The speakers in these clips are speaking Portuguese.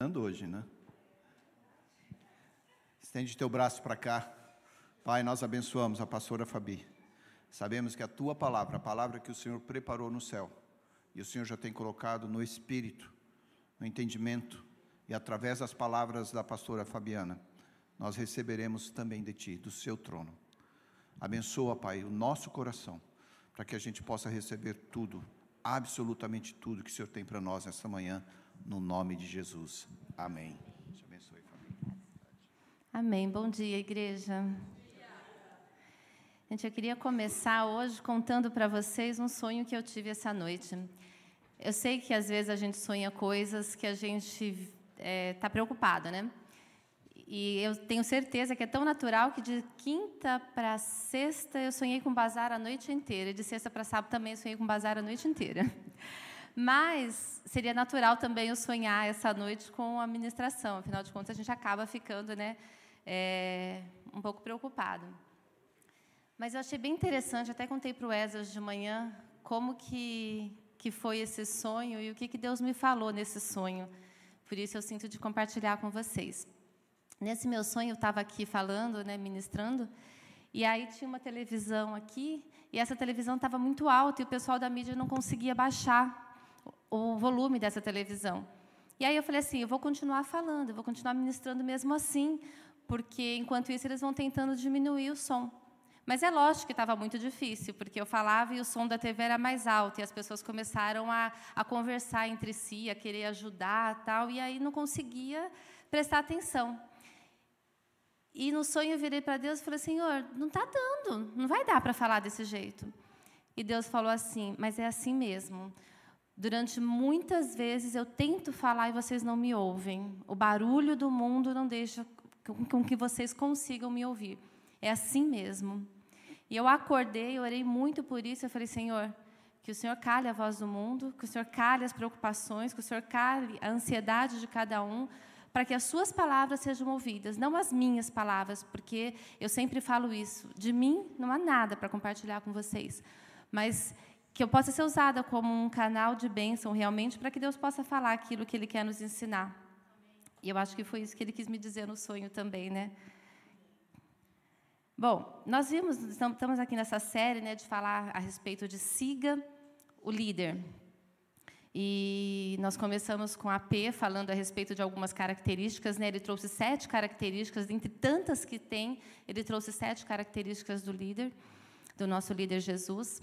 hoje, né? Estende teu braço para cá. Pai, nós abençoamos a pastora Fabi. Sabemos que a tua palavra, a palavra que o Senhor preparou no céu, e o Senhor já tem colocado no espírito, no entendimento, e através das palavras da pastora Fabiana, nós receberemos também de ti, do seu trono. Abençoa, Pai, o nosso coração, para que a gente possa receber tudo, absolutamente tudo que o Senhor tem para nós nesta manhã no nome de Jesus. Amém. Te abençoe, família. Amém. Bom dia, igreja. Gente, eu queria começar hoje contando para vocês um sonho que eu tive essa noite. Eu sei que às vezes a gente sonha coisas que a gente está é, tá preocupado, né? E eu tenho certeza que é tão natural que de quinta para sexta eu sonhei com bazar a noite inteira. E de sexta para sábado também eu sonhei com bazar a noite inteira. Mas seria natural também eu sonhar essa noite com a ministração. Afinal de contas, a gente acaba ficando né, é, um pouco preocupado. Mas eu achei bem interessante, até contei para o Esdras de manhã, como que, que foi esse sonho e o que, que Deus me falou nesse sonho. Por isso eu sinto de compartilhar com vocês. Nesse meu sonho, eu estava aqui falando, né, ministrando, e aí tinha uma televisão aqui, e essa televisão estava muito alta, e o pessoal da mídia não conseguia baixar o volume dessa televisão. E aí eu falei assim, eu vou continuar falando, eu vou continuar ministrando mesmo assim, porque enquanto isso eles vão tentando diminuir o som. Mas é lógico que estava muito difícil, porque eu falava e o som da TV era mais alto, e as pessoas começaram a, a conversar entre si, a querer ajudar, tal, e aí não conseguia prestar atenção. E no sonho eu virei para Deus e falei: Senhor, não está dando, não vai dar para falar desse jeito. E Deus falou assim: Mas é assim mesmo. Durante muitas vezes eu tento falar e vocês não me ouvem. O barulho do mundo não deixa com que vocês consigam me ouvir. É assim mesmo. E eu acordei, orei muito por isso. Eu falei, Senhor, que o Senhor cale a voz do mundo, que o Senhor cale as preocupações, que o Senhor cale a ansiedade de cada um, para que as suas palavras sejam ouvidas, não as minhas palavras, porque eu sempre falo isso. De mim não há nada para compartilhar com vocês, mas que eu possa ser usada como um canal de bênção realmente para que Deus possa falar aquilo que Ele quer nos ensinar. E eu acho que foi isso que Ele quis me dizer no sonho também, né? Bom, nós vimos, estamos aqui nessa série, né, de falar a respeito de siga o líder. E nós começamos com a P falando a respeito de algumas características. Né? Ele trouxe sete características, dentre tantas que tem, ele trouxe sete características do líder, do nosso líder Jesus.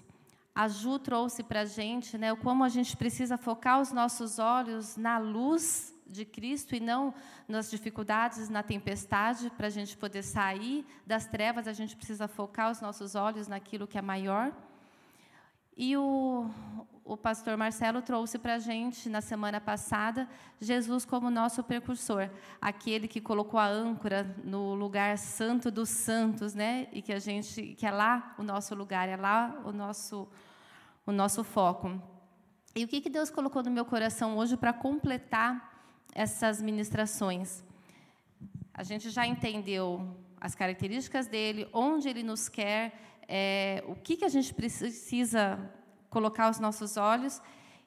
A Ju trouxe para a gente né, como a gente precisa focar os nossos olhos na luz de Cristo e não nas dificuldades, na tempestade, para a gente poder sair das trevas, a gente precisa focar os nossos olhos naquilo que é maior. E o, o pastor Marcelo trouxe para a gente, na semana passada, Jesus como nosso precursor, aquele que colocou a âncora no lugar santo dos santos, né? e que, a gente, que é lá o nosso lugar, é lá o nosso o nosso foco. E o que, que Deus colocou no meu coração hoje para completar essas ministrações? A gente já entendeu as características dele, onde ele nos quer, é, o que, que a gente precisa colocar os nossos olhos.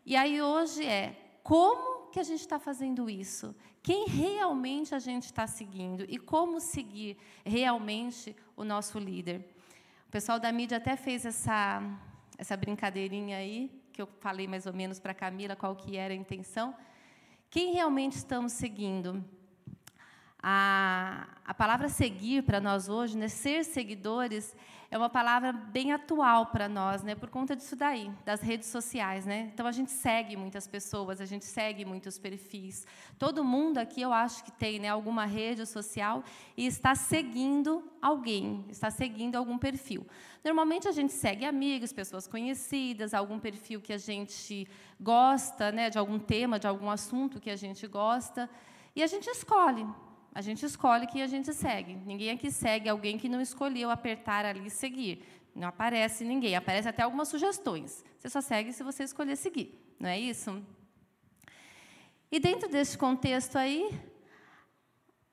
E aí hoje é como que a gente está fazendo isso? Quem realmente a gente está seguindo e como seguir realmente o nosso líder? O pessoal da mídia até fez essa essa brincadeirinha aí, que eu falei mais ou menos para a Camila qual que era a intenção. Quem realmente estamos seguindo? A, a palavra seguir para nós hoje, né, ser seguidores, é uma palavra bem atual para nós, né, por conta disso daí, das redes sociais, né? Então a gente segue muitas pessoas, a gente segue muitos perfis. Todo mundo aqui, eu acho que tem, né, alguma rede social e está seguindo alguém, está seguindo algum perfil. Normalmente a gente segue amigos, pessoas conhecidas, algum perfil que a gente gosta, né, de algum tema, de algum assunto que a gente gosta, e a gente escolhe. A gente escolhe quem a gente segue. Ninguém aqui segue alguém que não escolheu apertar ali e seguir. Não aparece ninguém. Aparece até algumas sugestões. Você só segue se você escolher seguir. Não é isso? E dentro desse contexto aí,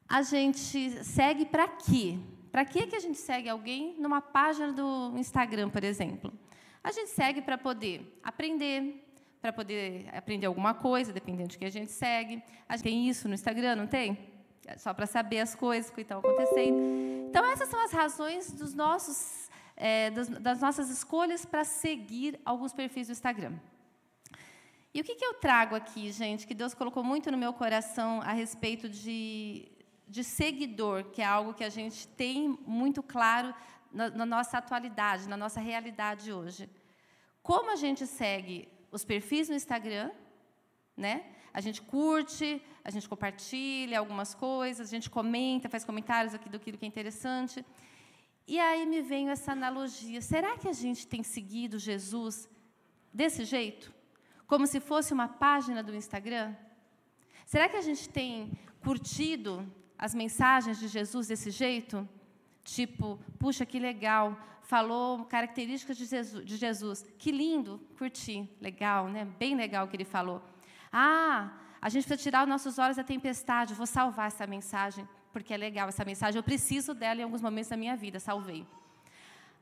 a gente segue para quê? Para que que a gente segue alguém numa página do Instagram, por exemplo? A gente segue para poder aprender, para poder aprender alguma coisa, dependendo de que a gente segue. A gente tem isso no Instagram, não tem? Só para saber as coisas que estão acontecendo. Então, essas são as razões dos nossos, é, das, das nossas escolhas para seguir alguns perfis do Instagram. E o que, que eu trago aqui, gente, que Deus colocou muito no meu coração a respeito de, de seguidor, que é algo que a gente tem muito claro na, na nossa atualidade, na nossa realidade hoje. Como a gente segue os perfis no Instagram, né? A gente curte, a gente compartilha algumas coisas, a gente comenta, faz comentários aqui do que é interessante. E aí me veio essa analogia: será que a gente tem seguido Jesus desse jeito? como se fosse uma página do Instagram? Será que a gente tem curtido as mensagens de Jesus desse jeito? Tipo, puxa, que legal, falou características de Jesus, de Jesus. Que lindo, curti, legal, né? Bem legal o que ele falou. Ah, a gente precisa tirar os nossos olhos da tempestade, vou salvar essa mensagem, porque é legal essa mensagem, eu preciso dela em alguns momentos da minha vida, salvei.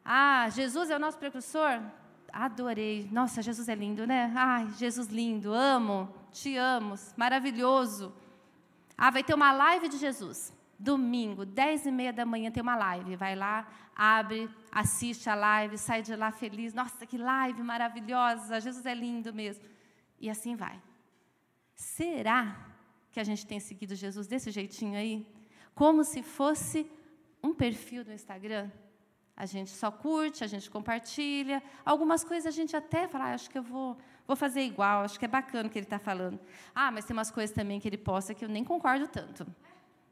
Ah, Jesus é o nosso precursor? Adorei. Nossa, Jesus é lindo, né? Ai, Jesus lindo, amo, te amo, maravilhoso. Ah, vai ter uma live de Jesus. Domingo, dez e meia da manhã, tem uma live. Vai lá, abre, assiste a live, sai de lá feliz. Nossa, que live maravilhosa! Jesus é lindo mesmo. E assim vai. Será que a gente tem seguido Jesus desse jeitinho aí? Como se fosse um perfil do Instagram? A gente só curte, a gente compartilha. Algumas coisas a gente até fala, ah, acho que eu vou, vou fazer igual, acho que é bacana o que ele está falando. Ah, mas tem umas coisas também que ele posta que eu nem concordo tanto.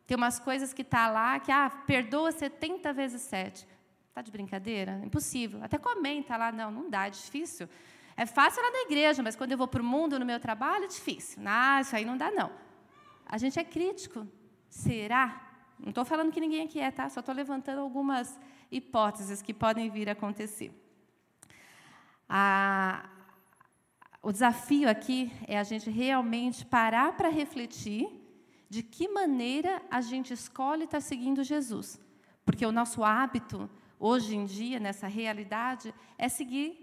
Tem umas coisas que está lá que, ah, perdoa 70 vezes 7. Está de brincadeira? Impossível. Até comenta lá, não, não dá, é difícil. É fácil lá na igreja, mas quando eu vou para o mundo, no meu trabalho, é difícil. Ah, isso aí não dá, não. A gente é crítico. Será? Não estou falando que ninguém aqui é, tá? Só estou levantando algumas hipóteses que podem vir a acontecer. O desafio aqui é a gente realmente parar para refletir de que maneira a gente escolhe estar seguindo Jesus. Porque o nosso hábito, hoje em dia, nessa realidade, é seguir,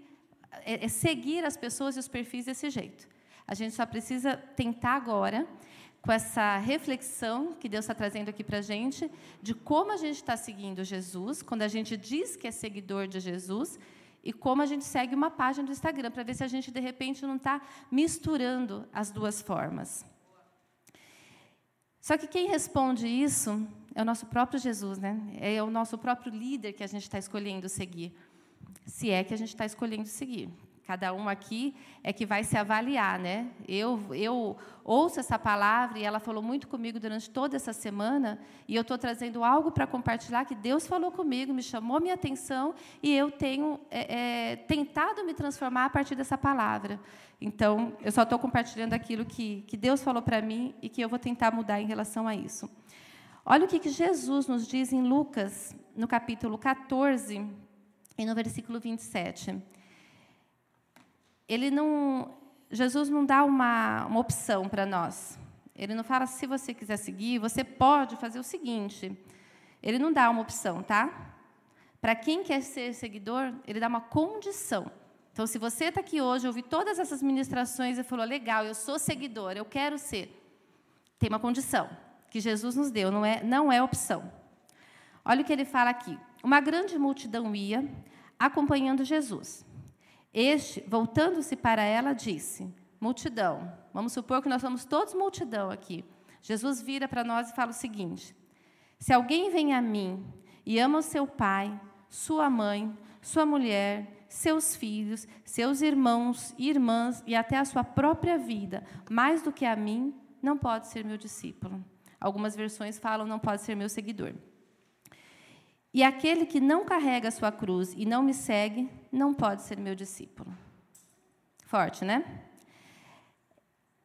é, é seguir as pessoas e os perfis desse jeito. A gente só precisa tentar agora com essa reflexão que Deus está trazendo aqui para a gente, de como a gente está seguindo Jesus, quando a gente diz que é seguidor de Jesus, e como a gente segue uma página do Instagram, para ver se a gente, de repente, não está misturando as duas formas. Só que quem responde isso é o nosso próprio Jesus, né? é o nosso próprio líder que a gente está escolhendo seguir, se é que a gente está escolhendo seguir. Cada um aqui é que vai se avaliar, né? Eu, eu ouço essa palavra e ela falou muito comigo durante toda essa semana e eu estou trazendo algo para compartilhar que Deus falou comigo, me chamou minha atenção e eu tenho é, é, tentado me transformar a partir dessa palavra. Então, eu só estou compartilhando aquilo que, que Deus falou para mim e que eu vou tentar mudar em relação a isso. Olha o que, que Jesus nos diz em Lucas, no capítulo 14 e no versículo 27 ele não, Jesus não dá uma, uma opção para nós. Ele não fala, se você quiser seguir, você pode fazer o seguinte. Ele não dá uma opção, tá? Para quem quer ser seguidor, ele dá uma condição. Então, se você está aqui hoje, ouviu todas essas ministrações e falou, legal, eu sou seguidor, eu quero ser, tem uma condição que Jesus nos deu, não é, não é opção. Olha o que ele fala aqui. Uma grande multidão ia acompanhando Jesus. Este, voltando-se para ela, disse: Multidão, vamos supor que nós somos todos multidão aqui. Jesus vira para nós e fala o seguinte: Se alguém vem a mim e ama o seu pai, sua mãe, sua mulher, seus filhos, seus irmãos e irmãs e até a sua própria vida, mais do que a mim, não pode ser meu discípulo. Algumas versões falam não pode ser meu seguidor. E aquele que não carrega a sua cruz e não me segue, não pode ser meu discípulo. Forte, né?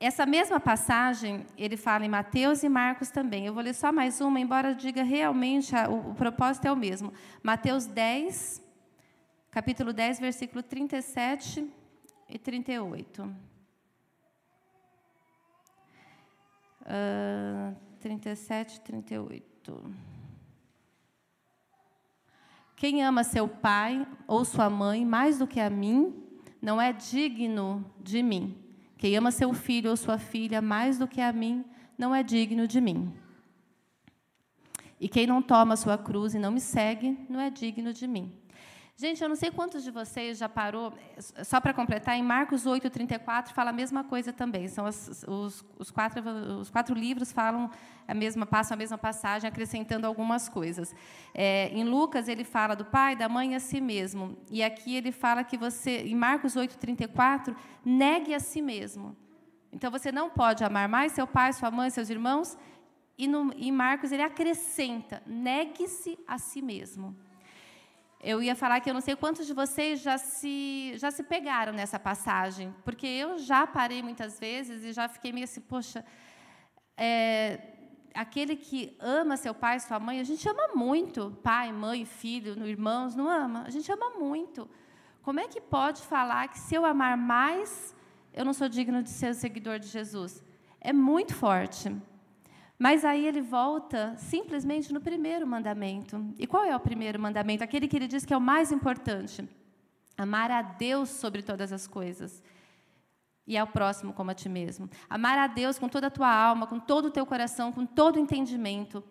Essa mesma passagem, ele fala em Mateus e Marcos também. Eu vou ler só mais uma, embora diga realmente, o, o propósito é o mesmo. Mateus 10, capítulo 10, versículo 37 e 38. Uh, 37 e 38. Quem ama seu pai ou sua mãe mais do que a mim, não é digno de mim. Quem ama seu filho ou sua filha mais do que a mim, não é digno de mim. E quem não toma sua cruz e não me segue, não é digno de mim. Gente, eu não sei quantos de vocês já parou, só para completar, em Marcos 8, 34 fala a mesma coisa também. São os, os, quatro, os quatro livros falam a mesma, passam a mesma passagem, acrescentando algumas coisas. É, em Lucas, ele fala do pai, da mãe a si mesmo. E aqui ele fala que você, em Marcos 8, 34, negue a si mesmo. Então, você não pode amar mais seu pai, sua mãe, seus irmãos. E no, em Marcos, ele acrescenta: negue-se a si mesmo. Eu ia falar que eu não sei quantos de vocês já se, já se pegaram nessa passagem, porque eu já parei muitas vezes e já fiquei meio assim, poxa, é, aquele que ama seu pai, sua mãe, a gente ama muito, pai, mãe, filho, irmãos, não ama? A gente ama muito. Como é que pode falar que se eu amar mais, eu não sou digno de ser seguidor de Jesus? É muito forte. Mas aí ele volta simplesmente no primeiro mandamento. E qual é o primeiro mandamento? Aquele que ele diz que é o mais importante: amar a Deus sobre todas as coisas. E ao próximo como a ti mesmo. Amar a Deus com toda a tua alma, com todo o teu coração, com todo o entendimento.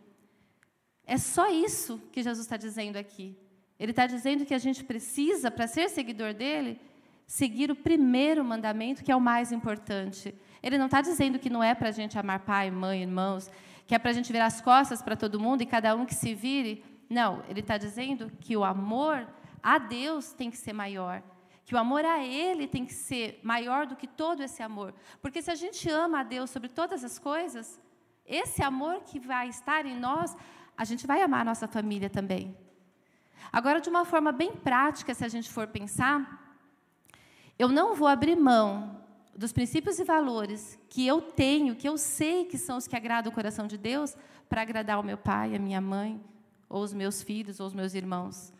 É só isso que Jesus está dizendo aqui. Ele está dizendo que a gente precisa, para ser seguidor dele, seguir o primeiro mandamento, que é o mais importante. Ele não está dizendo que não é para a gente amar pai, mãe, irmãos, que é para a gente virar as costas para todo mundo e cada um que se vire. Não, ele está dizendo que o amor a Deus tem que ser maior. Que o amor a Ele tem que ser maior do que todo esse amor. Porque se a gente ama a Deus sobre todas as coisas, esse amor que vai estar em nós, a gente vai amar a nossa família também. Agora, de uma forma bem prática, se a gente for pensar, eu não vou abrir mão dos princípios e valores que eu tenho, que eu sei que são os que agradam o coração de Deus, para agradar o meu pai, a minha mãe, ou os meus filhos, ou os meus irmãos.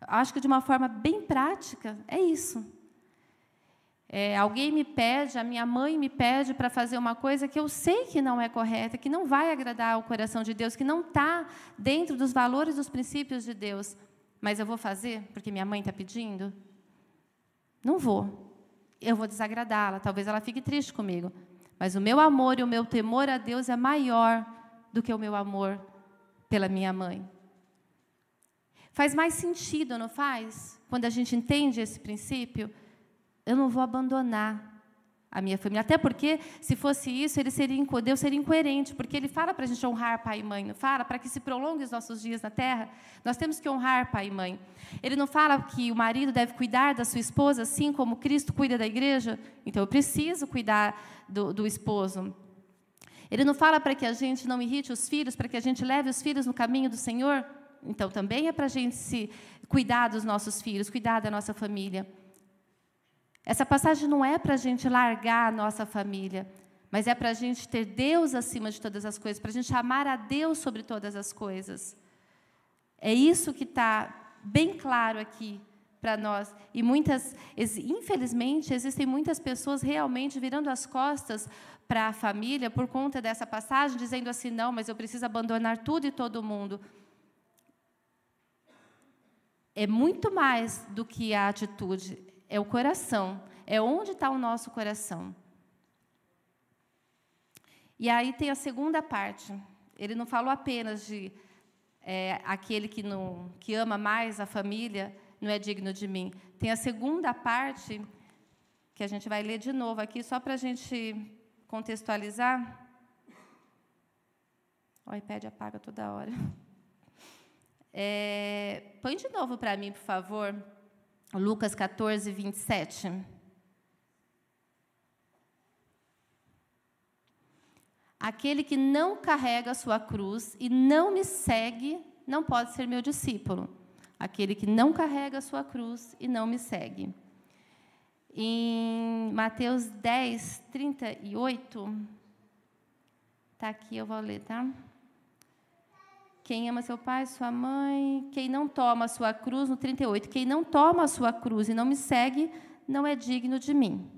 Acho que de uma forma bem prática, é isso. É, alguém me pede, a minha mãe me pede para fazer uma coisa que eu sei que não é correta, que não vai agradar o coração de Deus, que não está dentro dos valores, dos princípios de Deus. Mas eu vou fazer porque minha mãe está pedindo? Não vou eu vou desagradá-la, talvez ela fique triste comigo. Mas o meu amor e o meu temor a Deus é maior do que o meu amor pela minha mãe. Faz mais sentido, não faz? Quando a gente entende esse princípio, eu não vou abandonar a minha família. Até porque, se fosse isso, ele seria, Deus seria incoerente, porque ele fala para a gente honrar pai e mãe, não fala? Para que se prolongue os nossos dias na terra, nós temos que honrar pai e mãe. Ele não fala que o marido deve cuidar da sua esposa, assim como Cristo cuida da igreja? Então, eu preciso cuidar do, do esposo. Ele não fala para que a gente não irrite os filhos, para que a gente leve os filhos no caminho do Senhor? Então, também é para a gente se cuidar dos nossos filhos, cuidar da nossa família. Essa passagem não é para a gente largar a nossa família, mas é para a gente ter Deus acima de todas as coisas, para a gente amar a Deus sobre todas as coisas. É isso que está bem claro aqui para nós. E muitas, infelizmente, existem muitas pessoas realmente virando as costas para a família por conta dessa passagem, dizendo assim: não, mas eu preciso abandonar tudo e todo mundo. É muito mais do que a atitude, é o coração, é onde está o nosso coração. E aí tem a segunda parte. Ele não falou apenas de é, aquele que, não, que ama mais a família não é digno de mim. Tem a segunda parte, que a gente vai ler de novo aqui, só para a gente contextualizar. O iPad apaga toda hora. É, põe de novo para mim, por favor. Lucas 14, 27. Aquele que não carrega a sua cruz e não me segue, não pode ser meu discípulo. Aquele que não carrega a sua cruz e não me segue. Em Mateus 10, 38, está aqui, eu vou ler, tá? Quem ama seu pai, sua mãe, quem não toma a sua cruz, no 38, quem não toma a sua cruz e não me segue, não é digno de mim.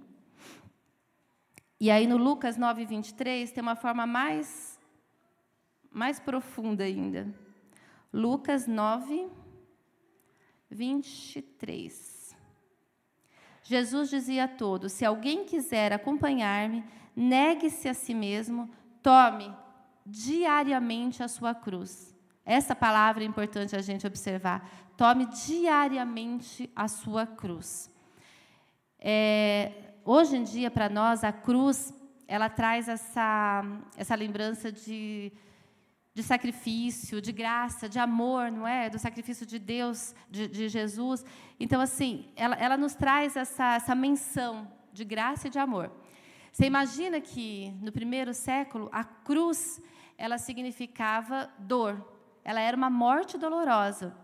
E aí no Lucas 9, 23, tem uma forma mais, mais profunda ainda. Lucas 9, 23. Jesus dizia a todos: se alguém quiser acompanhar-me, negue-se a si mesmo, tome diariamente a sua cruz. Essa palavra é importante a gente observar. Tome diariamente a sua cruz. É, hoje em dia, para nós, a cruz ela traz essa, essa lembrança de, de sacrifício, de graça, de amor, não é? Do sacrifício de Deus, de, de Jesus. Então, assim, ela, ela nos traz essa, essa menção de graça e de amor. Você imagina que no primeiro século a cruz ela significava dor. Ela era uma morte dolorosa,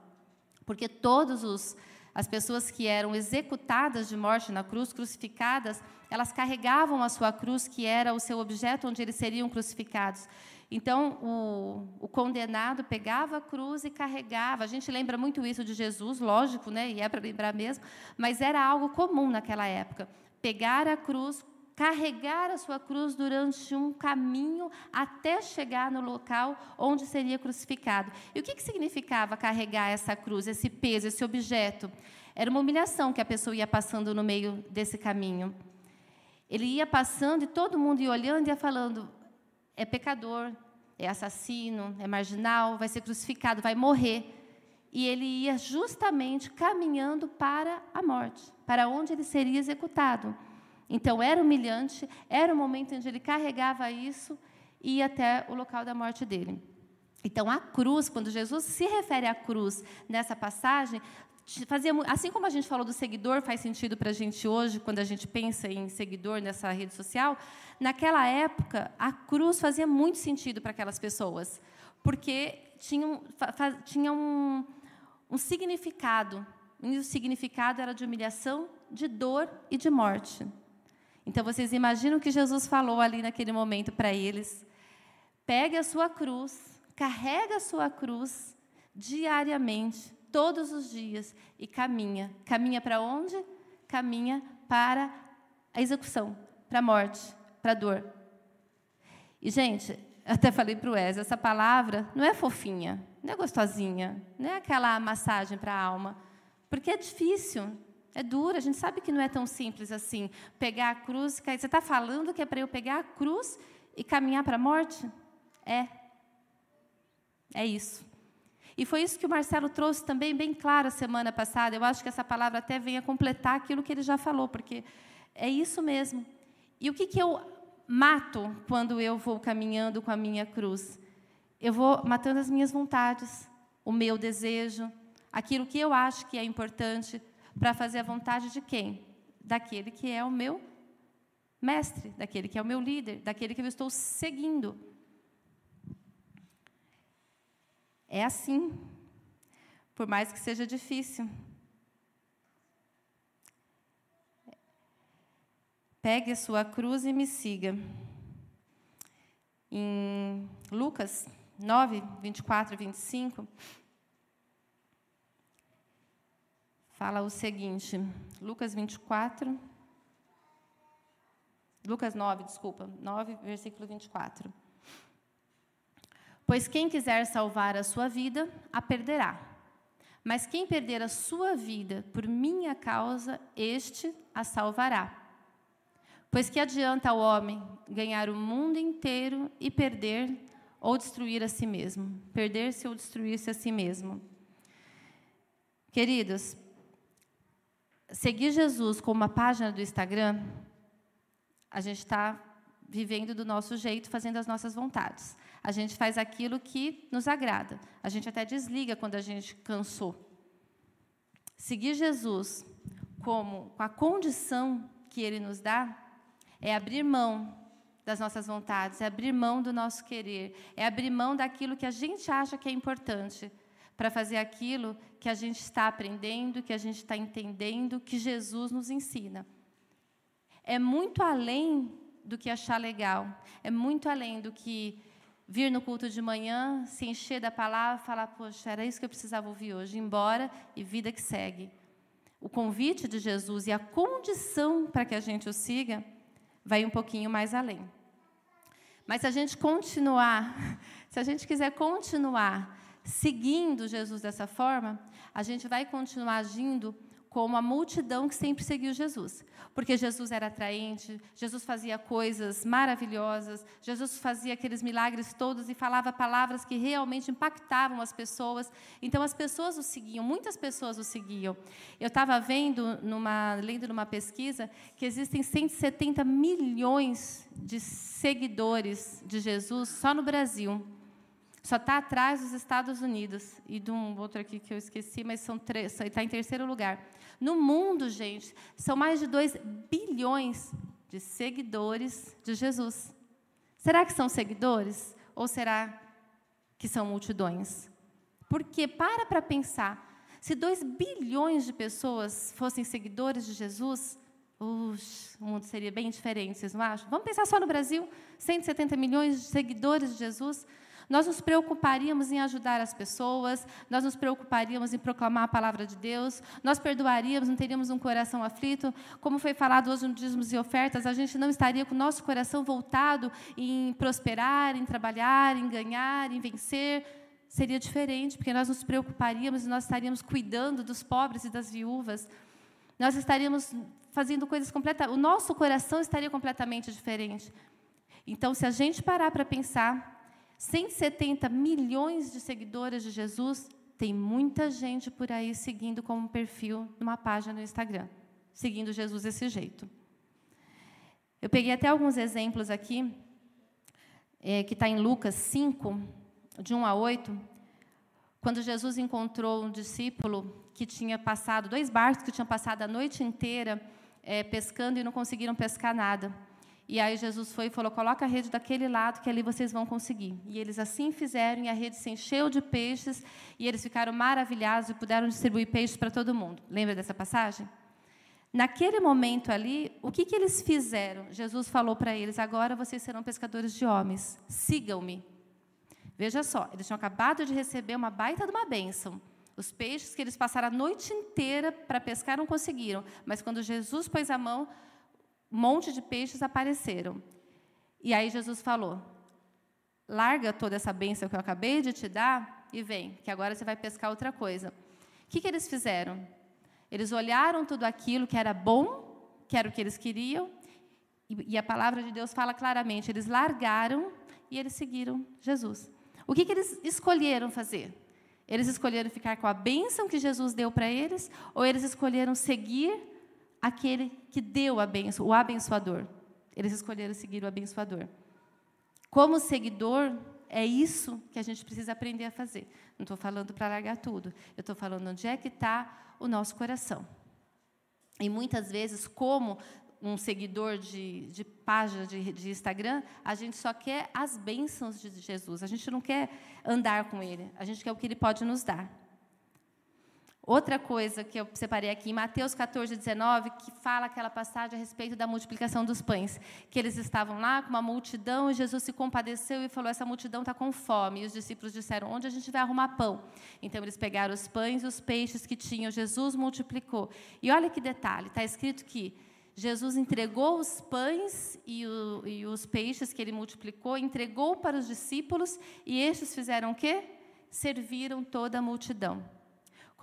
porque todos os as pessoas que eram executadas de morte na cruz, crucificadas, elas carregavam a sua cruz, que era o seu objeto onde eles seriam crucificados. Então, o, o, condenado pegava a cruz e carregava. A gente lembra muito isso de Jesus, lógico, né? e é para lembrar mesmo, mas era algo comum naquela época. Pegar a cruz, carregar a sua cruz durante um caminho até chegar no local onde seria crucificado. E o que, que significava carregar essa cruz, esse peso, esse objeto? Era uma humilhação que a pessoa ia passando no meio desse caminho. Ele ia passando e todo mundo ia olhando e ia falando: é pecador, é assassino, é marginal, vai ser crucificado, vai morrer. E ele ia justamente caminhando para a morte, para onde ele seria executado. Então era humilhante, era o momento que ele carregava isso e ia até o local da morte dele. Então a cruz, quando Jesus se refere à cruz nessa passagem, fazia assim como a gente falou do seguidor faz sentido para a gente hoje quando a gente pensa em seguidor nessa rede social naquela época a cruz fazia muito sentido para aquelas pessoas porque tinha, tinha um, um significado e o significado era de humilhação de dor e de morte então vocês imaginam que Jesus falou ali naquele momento para eles: pegue a sua cruz, carrega a sua cruz diariamente, todos os dias e caminha. Caminha para onde? Caminha para a execução, para a morte, para a dor. E gente, até falei para o Wes, essa palavra não é fofinha, não é gostosinha, não é aquela massagem para a alma, porque é difícil. É dura, a gente sabe que não é tão simples assim. Pegar a cruz, você está falando que é para eu pegar a cruz e caminhar para a morte? É. É isso. E foi isso que o Marcelo trouxe também bem claro a semana passada. Eu acho que essa palavra até vem a completar aquilo que ele já falou, porque é isso mesmo. E o que, que eu mato quando eu vou caminhando com a minha cruz? Eu vou matando as minhas vontades, o meu desejo, aquilo que eu acho que é importante, para fazer a vontade de quem? Daquele que é o meu mestre, daquele que é o meu líder, daquele que eu estou seguindo. É assim, por mais que seja difícil. Pegue a sua cruz e me siga. Em Lucas 9, 24 e 25, fala o seguinte, Lucas 24, Lucas 9, desculpa, 9, versículo 24. Pois quem quiser salvar a sua vida, a perderá. Mas quem perder a sua vida por minha causa, este a salvará. Pois que adianta ao homem ganhar o mundo inteiro e perder ou destruir a si mesmo? Perder-se ou destruir-se a si mesmo. Queridos, seguir Jesus com uma página do Instagram, a gente está vivendo do nosso jeito, fazendo as nossas vontades. A gente faz aquilo que nos agrada. A gente até desliga quando a gente cansou. Seguir Jesus como com a condição que ele nos dá é abrir mão das nossas vontades, é abrir mão do nosso querer, é abrir mão daquilo que a gente acha que é importante para fazer aquilo que a gente está aprendendo, que a gente está entendendo, que Jesus nos ensina. É muito além do que achar legal, é muito além do que vir no culto de manhã, se encher da palavra, falar, poxa, era isso que eu precisava ouvir hoje, embora e vida que segue. O convite de Jesus e a condição para que a gente o siga vai um pouquinho mais além. Mas se a gente continuar, se a gente quiser continuar seguindo Jesus dessa forma, a gente vai continuar agindo como a multidão que sempre seguiu Jesus. Porque Jesus era atraente, Jesus fazia coisas maravilhosas, Jesus fazia aqueles milagres todos e falava palavras que realmente impactavam as pessoas. Então as pessoas o seguiam, muitas pessoas o seguiam. Eu estava vendo, numa, lendo numa pesquisa, que existem 170 milhões de seguidores de Jesus só no Brasil. Só está atrás dos Estados Unidos e de um outro aqui que eu esqueci, mas são está em terceiro lugar. No mundo, gente, são mais de 2 bilhões de seguidores de Jesus. Será que são seguidores ou será que são multidões? Porque para para pensar, se 2 bilhões de pessoas fossem seguidores de Jesus, ux, o mundo seria bem diferente, vocês não acham? Vamos pensar só no Brasil, 170 milhões de seguidores de Jesus. Nós nos preocuparíamos em ajudar as pessoas, nós nos preocuparíamos em proclamar a palavra de Deus, nós perdoaríamos, não teríamos um coração aflito. Como foi falado hoje no dízimos e ofertas, a gente não estaria com o nosso coração voltado em prosperar, em trabalhar, em ganhar, em vencer. Seria diferente, porque nós nos preocuparíamos e nós estaríamos cuidando dos pobres e das viúvas. Nós estaríamos fazendo coisas completamente. O nosso coração estaria completamente diferente. Então, se a gente parar para pensar, 170 milhões de seguidores de Jesus, tem muita gente por aí seguindo como perfil numa página no Instagram, seguindo Jesus desse jeito. Eu peguei até alguns exemplos aqui, é, que está em Lucas 5, de 1 a 8, quando Jesus encontrou um discípulo que tinha passado, dois barcos que tinham passado a noite inteira é, pescando e não conseguiram pescar nada. E aí Jesus foi e falou: coloca a rede daquele lado que ali vocês vão conseguir. E eles assim fizeram e a rede se encheu de peixes e eles ficaram maravilhados e puderam distribuir peixes para todo mundo. Lembra dessa passagem? Naquele momento ali, o que, que eles fizeram? Jesus falou para eles: agora vocês serão pescadores de homens, sigam-me. Veja só, eles tinham acabado de receber uma baita de uma bênção. Os peixes que eles passaram a noite inteira para pescar não conseguiram, mas quando Jesus pôs a mão, um monte de peixes apareceram. E aí Jesus falou: larga toda essa bênção que eu acabei de te dar e vem, que agora você vai pescar outra coisa. O que, que eles fizeram? Eles olharam tudo aquilo que era bom, que era o que eles queriam, e, e a palavra de Deus fala claramente: eles largaram e eles seguiram Jesus. O que, que eles escolheram fazer? Eles escolheram ficar com a bênção que Jesus deu para eles, ou eles escolheram seguir aquele que deu a benção, o abençoador. Eles escolheram seguir o abençoador. Como seguidor, é isso que a gente precisa aprender a fazer. Não estou falando para largar tudo. Eu estou falando onde é que está o nosso coração. E muitas vezes, como um seguidor de, de página de, de, Instagram, a gente só quer as bênçãos de Jesus. A gente não quer andar com Ele. A gente quer o que Ele pode nos dar. Outra coisa que eu separei aqui, em Mateus 14, 19, que fala aquela passagem a respeito da multiplicação dos pães. Que eles estavam lá com uma multidão e Jesus se compadeceu e falou: Essa multidão está com fome. E os discípulos disseram: Onde a gente vai arrumar pão? Então eles pegaram os pães e os peixes que tinham, Jesus multiplicou. E olha que detalhe: está escrito que Jesus entregou os pães e, o, e os peixes que ele multiplicou, entregou para os discípulos e estes fizeram o quê? Serviram toda a multidão.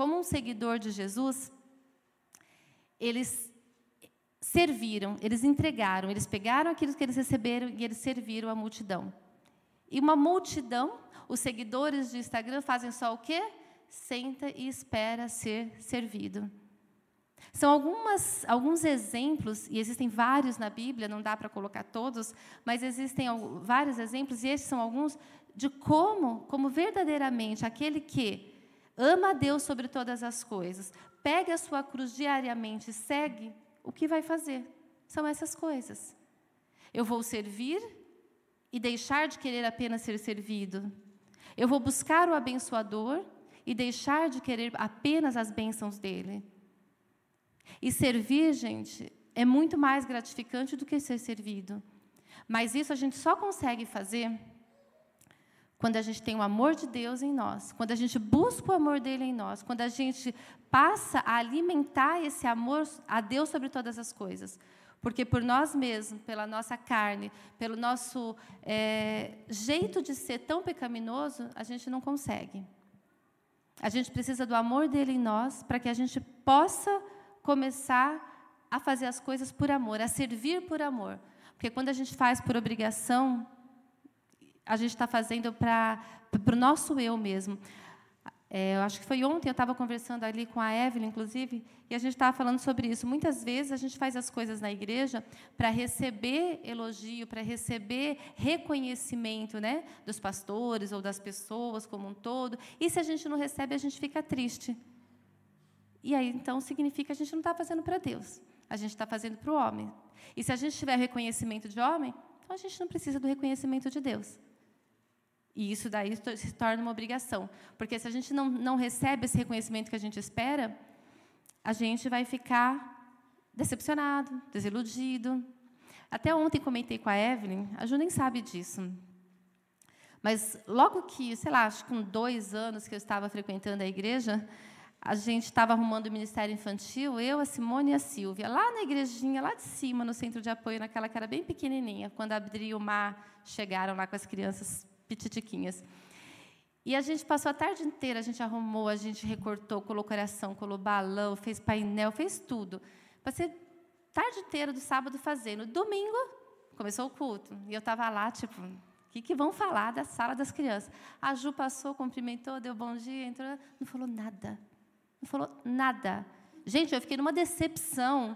Como um seguidor de Jesus, eles serviram, eles entregaram, eles pegaram aquilo que eles receberam e eles serviram a multidão. E uma multidão, os seguidores de Instagram fazem só o quê? Senta e espera ser servido. São algumas, alguns exemplos, e existem vários na Bíblia, não dá para colocar todos, mas existem vários exemplos, e esses são alguns, de como, como verdadeiramente aquele que ama a Deus sobre todas as coisas, pega a sua cruz diariamente e segue, o que vai fazer? São essas coisas. Eu vou servir e deixar de querer apenas ser servido. Eu vou buscar o abençoador e deixar de querer apenas as bênçãos dele. E servir, gente, é muito mais gratificante do que ser servido. Mas isso a gente só consegue fazer quando a gente tem o amor de Deus em nós, quando a gente busca o amor dele em nós, quando a gente passa a alimentar esse amor a Deus sobre todas as coisas. Porque por nós mesmos, pela nossa carne, pelo nosso é, jeito de ser tão pecaminoso, a gente não consegue. A gente precisa do amor dele em nós para que a gente possa começar a fazer as coisas por amor, a servir por amor. Porque quando a gente faz por obrigação, a gente está fazendo para o nosso eu mesmo. É, eu acho que foi ontem, eu estava conversando ali com a Evelyn, inclusive, e a gente estava falando sobre isso. Muitas vezes a gente faz as coisas na igreja para receber elogio, para receber reconhecimento né, dos pastores ou das pessoas como um todo. E se a gente não recebe, a gente fica triste. E aí, então, significa que a gente não está fazendo para Deus, a gente está fazendo para o homem. E se a gente tiver reconhecimento de homem, então a gente não precisa do reconhecimento de Deus. E isso daí se torna uma obrigação. Porque se a gente não, não recebe esse reconhecimento que a gente espera, a gente vai ficar decepcionado, desiludido. Até ontem comentei com a Evelyn, a Ju nem sabe disso. Mas logo que, sei lá, acho que com dois anos que eu estava frequentando a igreja, a gente estava arrumando o Ministério Infantil, eu, a Simone e a Silvia, lá na igrejinha, lá de cima, no centro de apoio, naquela que era bem pequenininha, quando abriu o mar, chegaram lá com as crianças pititiquinhas. E a gente passou a tarde inteira, a gente arrumou, a gente recortou, colocou coração, colocou balão, fez painel, fez tudo. Passei a tarde inteira do sábado fazendo. Domingo, começou o culto. E eu estava lá, tipo, o que, que vão falar da sala das crianças? A Ju passou, cumprimentou, deu bom dia, entrou, não falou nada. Não falou nada. Gente, eu fiquei numa decepção.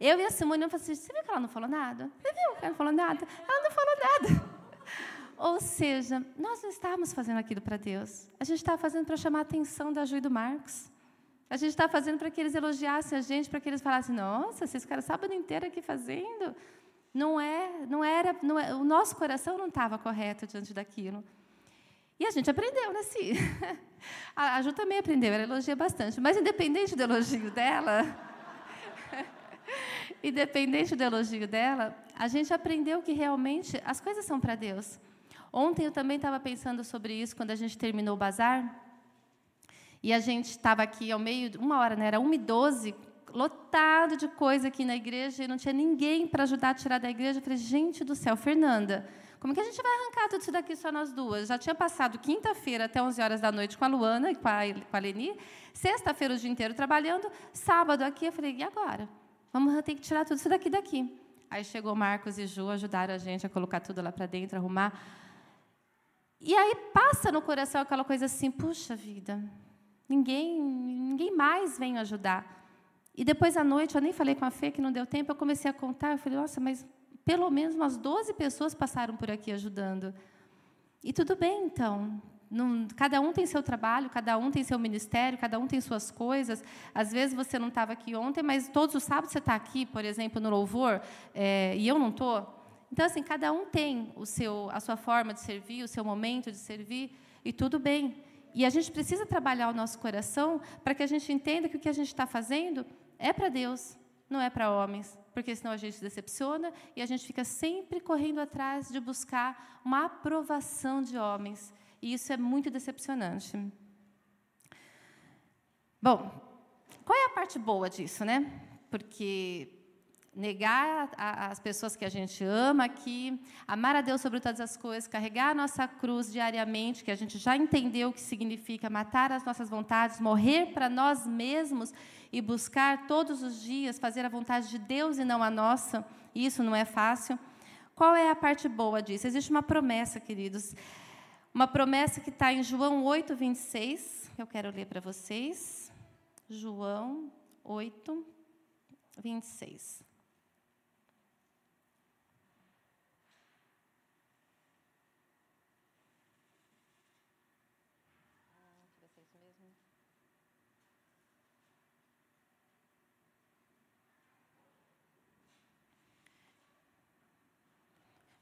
Eu e a Simone, eu falei assim, você viu que ela não falou nada? Você viu que ela não falou nada? Ela não falou nada. Ou seja, nós não estávamos fazendo aquilo para Deus. A gente estava fazendo para chamar a atenção da Ju e do Marcos. A gente estava fazendo para que eles elogiassem a gente, para que eles falassem: Nossa, esses caras sábado inteiro aqui fazendo. Não é, não era, não é, o nosso coração não estava correto diante daquilo. E a gente aprendeu, né, Si? A, a Ju também aprendeu, ela elogia bastante. Mas independente do elogio dela, independente do elogio dela, a gente aprendeu que realmente as coisas são para Deus. Ontem eu também estava pensando sobre isso quando a gente terminou o bazar. E a gente estava aqui ao meio, uma hora, né? Era 1 e 12, lotado de coisa aqui na igreja, e não tinha ninguém para ajudar a tirar da igreja. Eu falei, gente do céu, Fernanda, como que a gente vai arrancar tudo isso daqui só nós duas? Já tinha passado quinta-feira até 11 horas da noite com a Luana e com a, com a Leni, sexta-feira o dia inteiro trabalhando, sábado aqui, eu falei, e agora? Vamos ter que tirar tudo isso daqui daqui. Aí chegou Marcos e Ju, ajudaram a gente a colocar tudo lá para dentro, arrumar. E aí passa no coração aquela coisa assim, puxa vida, ninguém, ninguém mais vem ajudar. E depois à noite, eu nem falei com a Fê, que não deu tempo, eu comecei a contar, eu falei, nossa, mas pelo menos umas 12 pessoas passaram por aqui ajudando. E tudo bem, então. Não, cada um tem seu trabalho, cada um tem seu ministério, cada um tem suas coisas. Às vezes você não estava aqui ontem, mas todos os sábados você está aqui, por exemplo, no louvor, é, e eu não estou. Então, assim, cada um tem o seu, a sua forma de servir, o seu momento de servir, e tudo bem. E a gente precisa trabalhar o nosso coração para que a gente entenda que o que a gente está fazendo é para Deus, não é para homens, porque senão a gente decepciona e a gente fica sempre correndo atrás de buscar uma aprovação de homens. E isso é muito decepcionante. Bom, qual é a parte boa disso, né? Porque negar as pessoas que a gente ama aqui, amar a Deus sobre todas as coisas, carregar a nossa cruz diariamente, que a gente já entendeu o que significa matar as nossas vontades, morrer para nós mesmos e buscar todos os dias fazer a vontade de Deus e não a nossa. Isso não é fácil. Qual é a parte boa disso? Existe uma promessa, queridos. Uma promessa que está em João 8, 26. Eu quero ler para vocês. João 8, 26.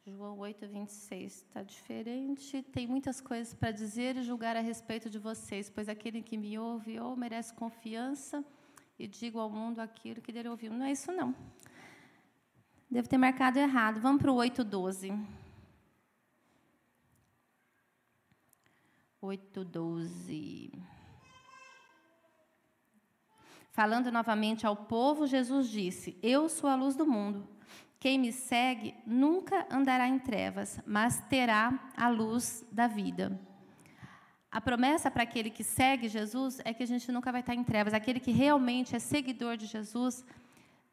João 8, 26. Está diferente. Tem muitas coisas para dizer e julgar a respeito de vocês, pois aquele que me ouve ou merece confiança e digo ao mundo aquilo que dele ouviu. Não é isso, não. Devo ter marcado errado. Vamos para o 8, 12. 8, 12. Falando novamente ao povo, Jesus disse: Eu sou a luz do mundo. Quem me segue nunca andará em trevas, mas terá a luz da vida. A promessa para aquele que segue Jesus é que a gente nunca vai estar em trevas. Aquele que realmente é seguidor de Jesus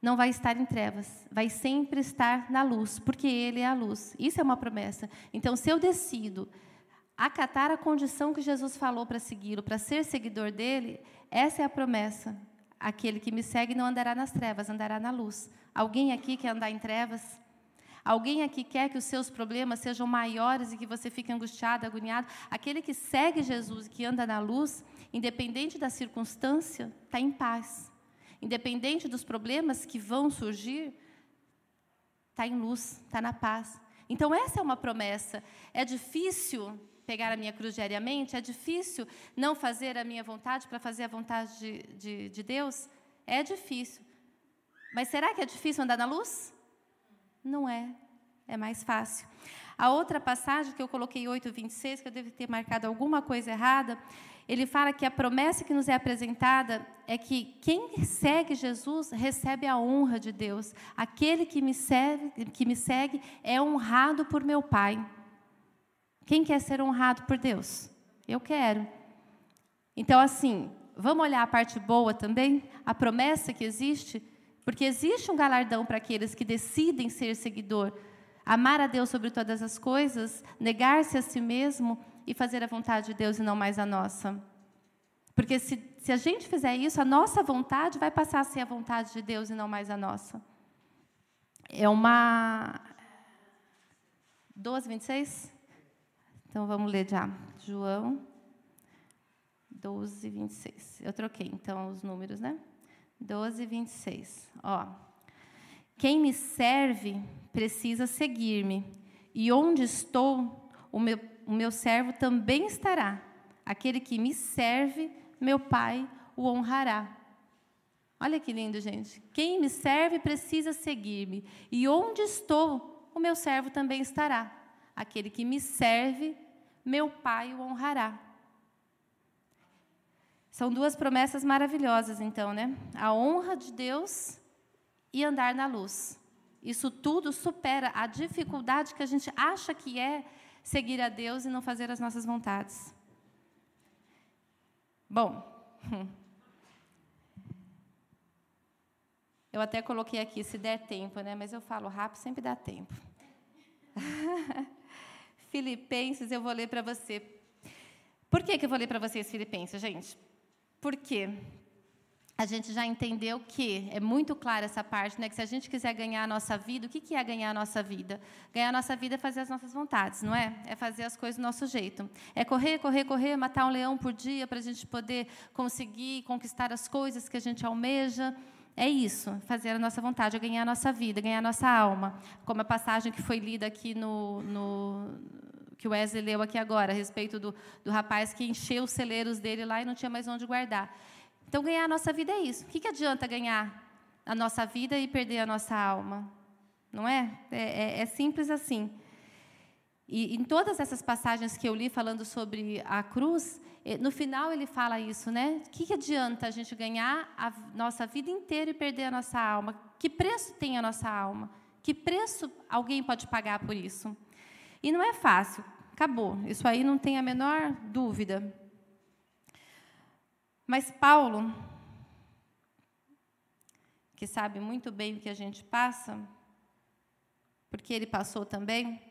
não vai estar em trevas, vai sempre estar na luz, porque Ele é a luz. Isso é uma promessa. Então, se eu decido acatar a condição que Jesus falou para segui-lo, para ser seguidor dele, essa é a promessa. Aquele que me segue não andará nas trevas, andará na luz. Alguém aqui quer andar em trevas? Alguém aqui quer que os seus problemas sejam maiores e que você fique angustiado, agoniado? Aquele que segue Jesus, que anda na luz, independente da circunstância, está em paz. Independente dos problemas que vão surgir, está em luz, está na paz. Então, essa é uma promessa. É difícil pegar a minha cruz diariamente? É difícil não fazer a minha vontade para fazer a vontade de, de, de Deus? É difícil. Mas será que é difícil andar na luz? Não é. É mais fácil. A outra passagem que eu coloquei 8:26, que eu devo ter marcado alguma coisa errada, ele fala que a promessa que nos é apresentada é que quem segue Jesus recebe a honra de Deus. Aquele que me segue, que me segue é honrado por meu Pai. Quem quer ser honrado por Deus? Eu quero. Então, assim, vamos olhar a parte boa também, a promessa que existe porque existe um galardão para aqueles que decidem ser seguidor, amar a Deus sobre todas as coisas, negar-se a si mesmo e fazer a vontade de Deus e não mais a nossa. Porque se, se a gente fizer isso, a nossa vontade vai passar a ser a vontade de Deus e não mais a nossa. É uma. 12, 26? Então vamos ler já. João 12, 26. Eu troquei então os números, né? 12, 26. Ó. Quem me serve precisa seguir-me, e onde estou, o meu, o meu servo também estará. Aquele que me serve, meu Pai o honrará. Olha que lindo, gente. Quem me serve precisa seguir-me, e onde estou, o meu servo também estará. Aquele que me serve, meu Pai o honrará. São duas promessas maravilhosas, então, né? A honra de Deus e andar na luz. Isso tudo supera a dificuldade que a gente acha que é seguir a Deus e não fazer as nossas vontades. Bom, eu até coloquei aqui se der tempo, né? Mas eu falo rápido, sempre dá tempo. Filipenses, eu vou ler para você. Por que, que eu vou ler para vocês Filipenses, gente? Por quê? A gente já entendeu que é muito clara essa parte, né? Que se a gente quiser ganhar a nossa vida, o que, que é ganhar a nossa vida? Ganhar a nossa vida é fazer as nossas vontades, não é? É fazer as coisas do nosso jeito. É correr, correr, correr, matar um leão por dia para a gente poder conseguir conquistar as coisas que a gente almeja. É isso, fazer a nossa vontade, é ganhar a nossa vida, ganhar a nossa alma. Como a passagem que foi lida aqui no, no que o Wesley leu aqui agora, a respeito do, do rapaz que encheu os celeiros dele lá e não tinha mais onde guardar. Então, ganhar a nossa vida é isso. O que, que adianta ganhar a nossa vida e perder a nossa alma? Não é? É, é, é simples assim. E em todas essas passagens que eu li falando sobre a cruz, no final ele fala isso, né? O que, adianta a gente ganhar a nossa vida inteira e perder a nossa alma? Que preço tem a nossa alma? Que preço alguém pode pagar por isso? E não é fácil, acabou. Isso aí não tem a menor dúvida. Mas Paulo, que sabe muito bem o que a gente passa, porque ele passou também,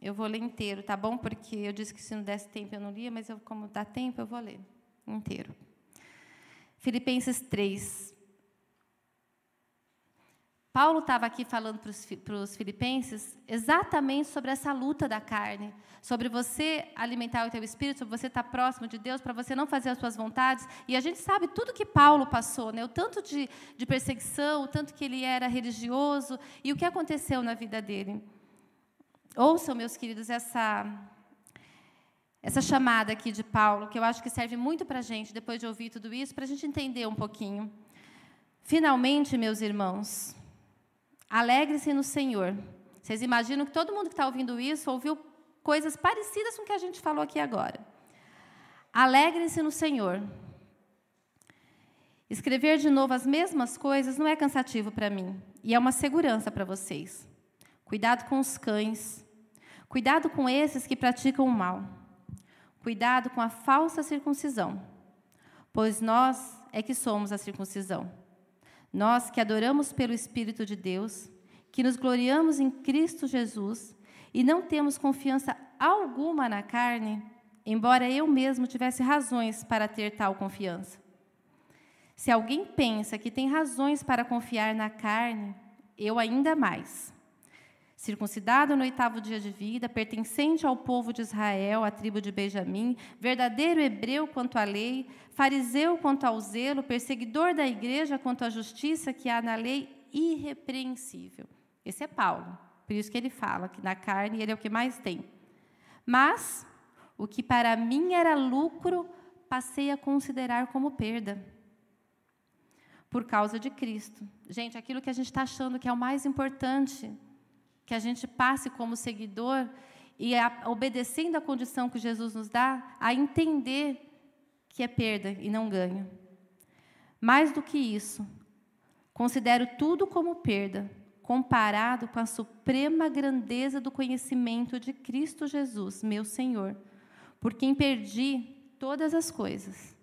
eu vou ler inteiro, tá bom? Porque eu disse que se não desse tempo eu não lia, mas eu, como dá tempo, eu vou ler inteiro. Filipenses 3, Paulo estava aqui falando para os filipenses exatamente sobre essa luta da carne, sobre você alimentar o teu espírito, sobre você estar próximo de Deus, para você não fazer as suas vontades. E a gente sabe tudo que Paulo passou, né? o tanto de, de perseguição, o tanto que ele era religioso e o que aconteceu na vida dele. Ouçam, meus queridos, essa, essa chamada aqui de Paulo, que eu acho que serve muito para a gente, depois de ouvir tudo isso, para a gente entender um pouquinho. Finalmente, meus irmãos, Alegre-se no Senhor. Vocês imaginam que todo mundo que está ouvindo isso ouviu coisas parecidas com o que a gente falou aqui agora. Alegre-se no Senhor. Escrever de novo as mesmas coisas não é cansativo para mim e é uma segurança para vocês. Cuidado com os cães. Cuidado com esses que praticam o mal. Cuidado com a falsa circuncisão, pois nós é que somos a circuncisão. Nós que adoramos pelo Espírito de Deus, que nos gloriamos em Cristo Jesus e não temos confiança alguma na carne, embora eu mesmo tivesse razões para ter tal confiança. Se alguém pensa que tem razões para confiar na carne, eu ainda mais. Circuncidado no oitavo dia de vida, pertencente ao povo de Israel, à tribo de Benjamim, verdadeiro hebreu quanto à lei, fariseu quanto ao zelo, perseguidor da igreja quanto à justiça que há na lei, irrepreensível. Esse é Paulo. Por isso que ele fala que na carne ele é o que mais tem. Mas o que para mim era lucro, passei a considerar como perda. Por causa de Cristo. Gente, aquilo que a gente está achando que é o mais importante, que a gente passe como seguidor e a, obedecendo a condição que Jesus nos dá, a entender que é perda e não ganho. Mais do que isso, considero tudo como perda comparado com a suprema grandeza do conhecimento de Cristo Jesus, meu Senhor, por quem perdi todas as coisas.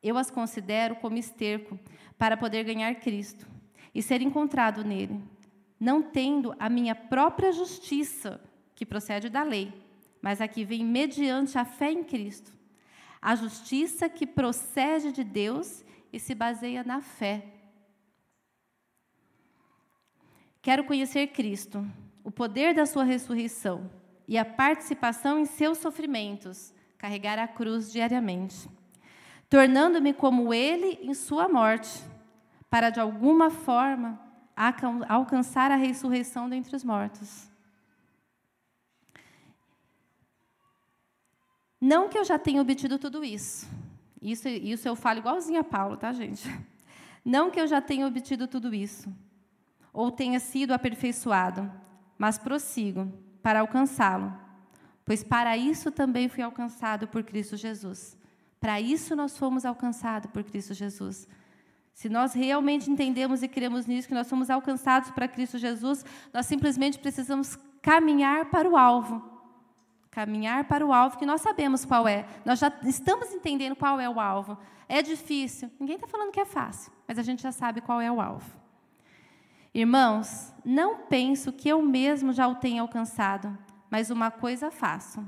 Eu as considero como esterco para poder ganhar Cristo e ser encontrado nele, não tendo a minha própria justiça, que procede da lei, mas a que vem mediante a fé em Cristo. A justiça que procede de Deus e se baseia na fé Quero conhecer Cristo, o poder da sua ressurreição e a participação em seus sofrimentos, carregar a cruz diariamente, tornando-me como ele em sua morte, para de alguma forma alcançar a ressurreição dentre os mortos. Não que eu já tenha obtido tudo isso. Isso, isso eu falo igualzinho a Paulo, tá, gente? Não que eu já tenha obtido tudo isso ou tenha sido aperfeiçoado, mas prossigo para alcançá-lo, pois para isso também fui alcançado por Cristo Jesus. Para isso nós fomos alcançados por Cristo Jesus. Se nós realmente entendemos e cremos nisso, que nós somos alcançados para Cristo Jesus, nós simplesmente precisamos caminhar para o alvo. Caminhar para o alvo que nós sabemos qual é. Nós já estamos entendendo qual é o alvo. É difícil. Ninguém está falando que é fácil, mas a gente já sabe qual é o alvo. Irmãos, não penso que eu mesmo já o tenha alcançado, mas uma coisa faço.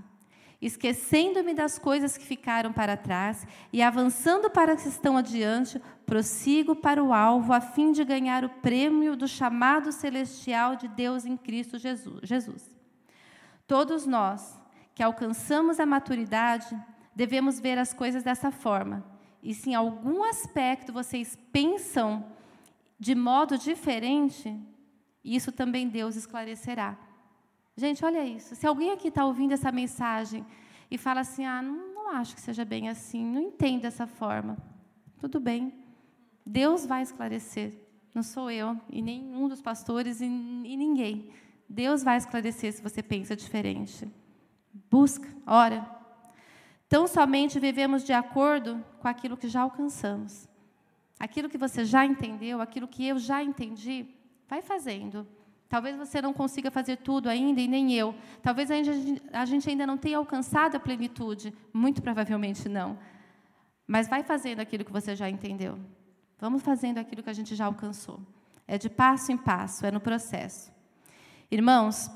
Esquecendo-me das coisas que ficaram para trás e avançando para as que estão adiante, prossigo para o alvo a fim de ganhar o prêmio do chamado celestial de Deus em Cristo Jesus. Todos nós que alcançamos a maturidade devemos ver as coisas dessa forma. E se em algum aspecto vocês pensam de modo diferente, isso também Deus esclarecerá. Gente, olha isso. Se alguém aqui está ouvindo essa mensagem e fala assim: ah, não, não acho que seja bem assim, não entendo dessa forma, tudo bem. Deus vai esclarecer. Não sou eu, e nenhum dos pastores, e, e ninguém. Deus vai esclarecer se você pensa diferente. Busca, ora. Tão somente vivemos de acordo com aquilo que já alcançamos. Aquilo que você já entendeu, aquilo que eu já entendi, vai fazendo. Talvez você não consiga fazer tudo ainda e nem eu. Talvez a gente ainda não tenha alcançado a plenitude. Muito provavelmente não. Mas vai fazendo aquilo que você já entendeu. Vamos fazendo aquilo que a gente já alcançou. É de passo em passo, é no processo. Irmãos,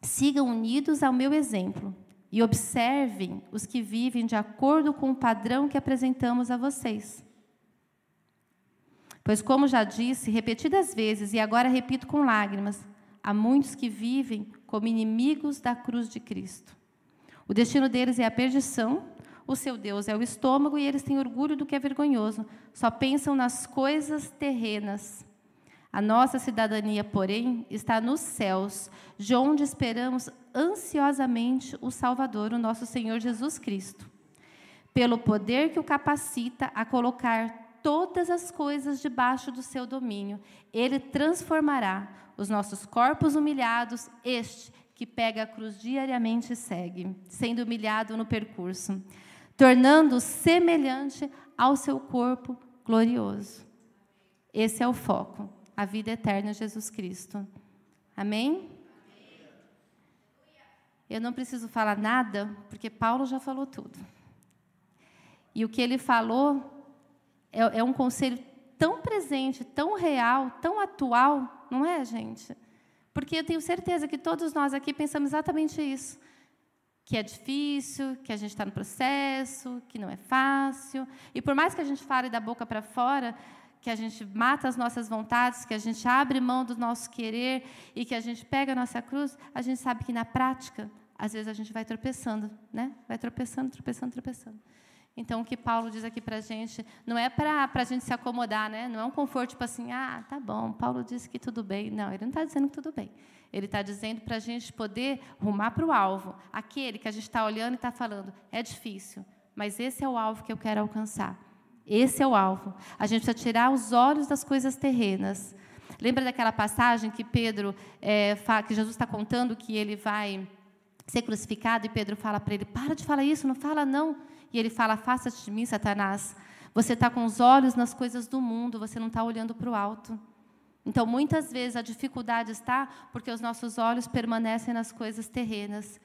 sigam unidos ao meu exemplo e observem os que vivem de acordo com o padrão que apresentamos a vocês. Pois, como já disse repetidas vezes, e agora repito com lágrimas, há muitos que vivem como inimigos da cruz de Cristo. O destino deles é a perdição, o seu Deus é o estômago e eles têm orgulho do que é vergonhoso, só pensam nas coisas terrenas. A nossa cidadania, porém, está nos céus, de onde esperamos ansiosamente o Salvador, o nosso Senhor Jesus Cristo. Pelo poder que o capacita a colocar todas as coisas debaixo do seu domínio. Ele transformará os nossos corpos humilhados, este que pega a cruz diariamente e segue, sendo humilhado no percurso, tornando semelhante ao seu corpo glorioso. Esse é o foco, a vida eterna em Jesus Cristo. Amém? Eu não preciso falar nada, porque Paulo já falou tudo. E o que ele falou é, é um conselho tão presente, tão real, tão atual, não é, gente? Porque eu tenho certeza que todos nós aqui pensamos exatamente isso. Que é difícil, que a gente está no processo, que não é fácil. E por mais que a gente fale da boca para fora, que a gente mata as nossas vontades, que a gente abre mão do nosso querer e que a gente pega a nossa cruz, a gente sabe que na prática, às vezes a gente vai tropeçando, né? Vai tropeçando, tropeçando, tropeçando. Então, o que Paulo diz aqui para a gente não é para a gente se acomodar, né? não é um conforto tipo assim, ah, tá bom, Paulo disse que tudo bem. Não, ele não está dizendo que tudo bem. Ele está dizendo para a gente poder rumar para o alvo, aquele que a gente está olhando e está falando, é difícil, mas esse é o alvo que eu quero alcançar. Esse é o alvo. A gente precisa tirar os olhos das coisas terrenas. Lembra daquela passagem que Pedro, é, que Jesus está contando que ele vai ser crucificado e Pedro fala para ele: para de falar isso, não fala não. E ele fala: Afasta-te de mim, Satanás. Você está com os olhos nas coisas do mundo, você não está olhando para o alto. Então, muitas vezes a dificuldade está porque os nossos olhos permanecem nas coisas terrenas.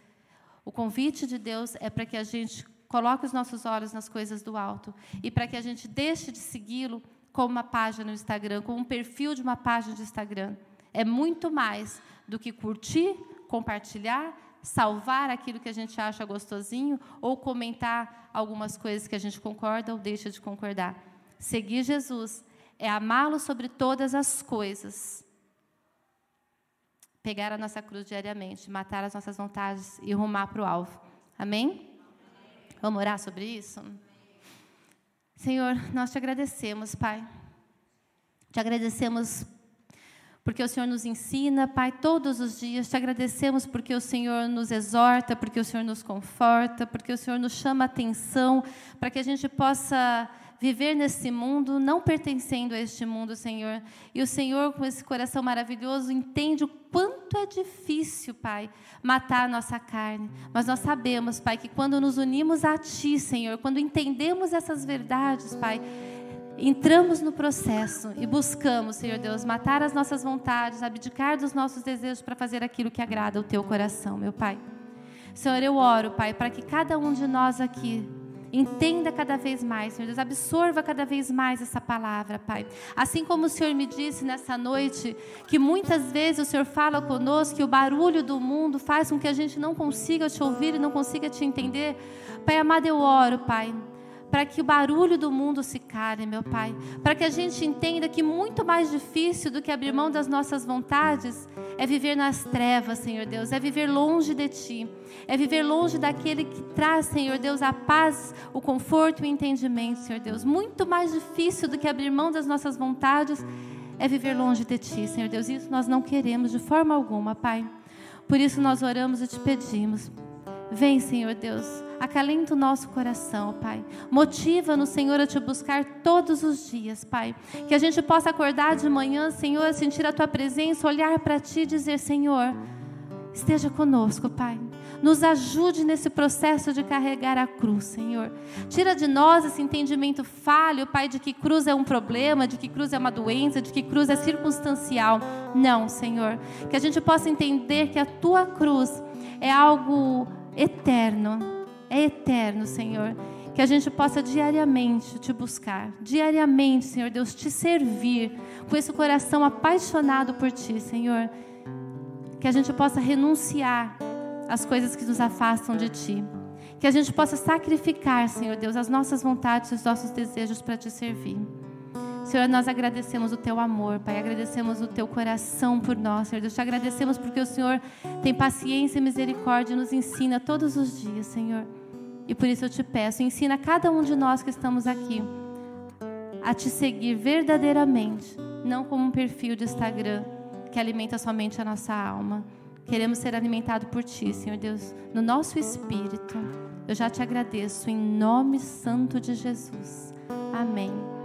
O convite de Deus é para que a gente coloque os nossos olhos nas coisas do alto e para que a gente deixe de segui-lo como uma página no Instagram, como um perfil de uma página de Instagram. É muito mais do que curtir, compartilhar salvar aquilo que a gente acha gostosinho ou comentar algumas coisas que a gente concorda ou deixa de concordar. Seguir Jesus é amá-lo sobre todas as coisas. Pegar a nossa cruz diariamente, matar as nossas vontades e rumar para o alvo. Amém? Vamos orar sobre isso? Senhor, nós te agradecemos, Pai. Te agradecemos porque o Senhor nos ensina, Pai, todos os dias. Te agradecemos porque o Senhor nos exorta, porque o Senhor nos conforta, porque o Senhor nos chama atenção para que a gente possa viver nesse mundo, não pertencendo a este mundo, Senhor. E o Senhor, com esse coração maravilhoso, entende o quanto é difícil, Pai, matar a nossa carne. Mas nós sabemos, Pai, que quando nos unimos a Ti, Senhor, quando entendemos essas verdades, Pai, entramos no processo e buscamos, Senhor Deus, matar as nossas vontades, abdicar dos nossos desejos para fazer aquilo que agrada o teu coração, meu Pai. Senhor, eu oro, Pai, para que cada um de nós aqui entenda cada vez mais, Senhor Deus, absorva cada vez mais essa palavra, Pai. Assim como o Senhor me disse nessa noite, que muitas vezes o Senhor fala conosco que o barulho do mundo faz com que a gente não consiga te ouvir e não consiga te entender. Pai amado, eu oro, Pai para que o barulho do mundo se cale, meu Pai, para que a gente entenda que muito mais difícil do que abrir mão das nossas vontades é viver nas trevas, Senhor Deus, é viver longe de Ti, é viver longe daquele que traz, Senhor Deus, a paz, o conforto e o entendimento, Senhor Deus. Muito mais difícil do que abrir mão das nossas vontades é viver longe de Ti, Senhor Deus. Isso nós não queremos de forma alguma, Pai. Por isso nós oramos e te pedimos. Vem, Senhor Deus Acalenta o nosso coração, Pai. Motiva-nos, Senhor, a te buscar todos os dias, Pai. Que a gente possa acordar de manhã, Senhor, sentir a tua presença, olhar para ti e dizer: Senhor, esteja conosco, Pai. Nos ajude nesse processo de carregar a cruz, Senhor. Tira de nós esse entendimento falho, Pai, de que cruz é um problema, de que cruz é uma doença, de que cruz é circunstancial. Não, Senhor. Que a gente possa entender que a tua cruz é algo eterno é eterno, Senhor. Que a gente possa diariamente te buscar, diariamente, Senhor Deus, te servir com esse coração apaixonado por Ti, Senhor. Que a gente possa renunciar às coisas que nos afastam de Ti. Que a gente possa sacrificar, Senhor Deus, as nossas vontades, os nossos desejos para Te servir. Senhor, nós agradecemos o Teu amor, Pai, agradecemos o Teu coração por nós, Senhor Deus. Te agradecemos porque o Senhor tem paciência e misericórdia e nos ensina todos os dias, Senhor. E por isso eu te peço, ensina cada um de nós que estamos aqui a te seguir verdadeiramente, não como um perfil de Instagram que alimenta somente a nossa alma. Queremos ser alimentados por ti, Senhor Deus, no nosso espírito. Eu já te agradeço em nome santo de Jesus. Amém.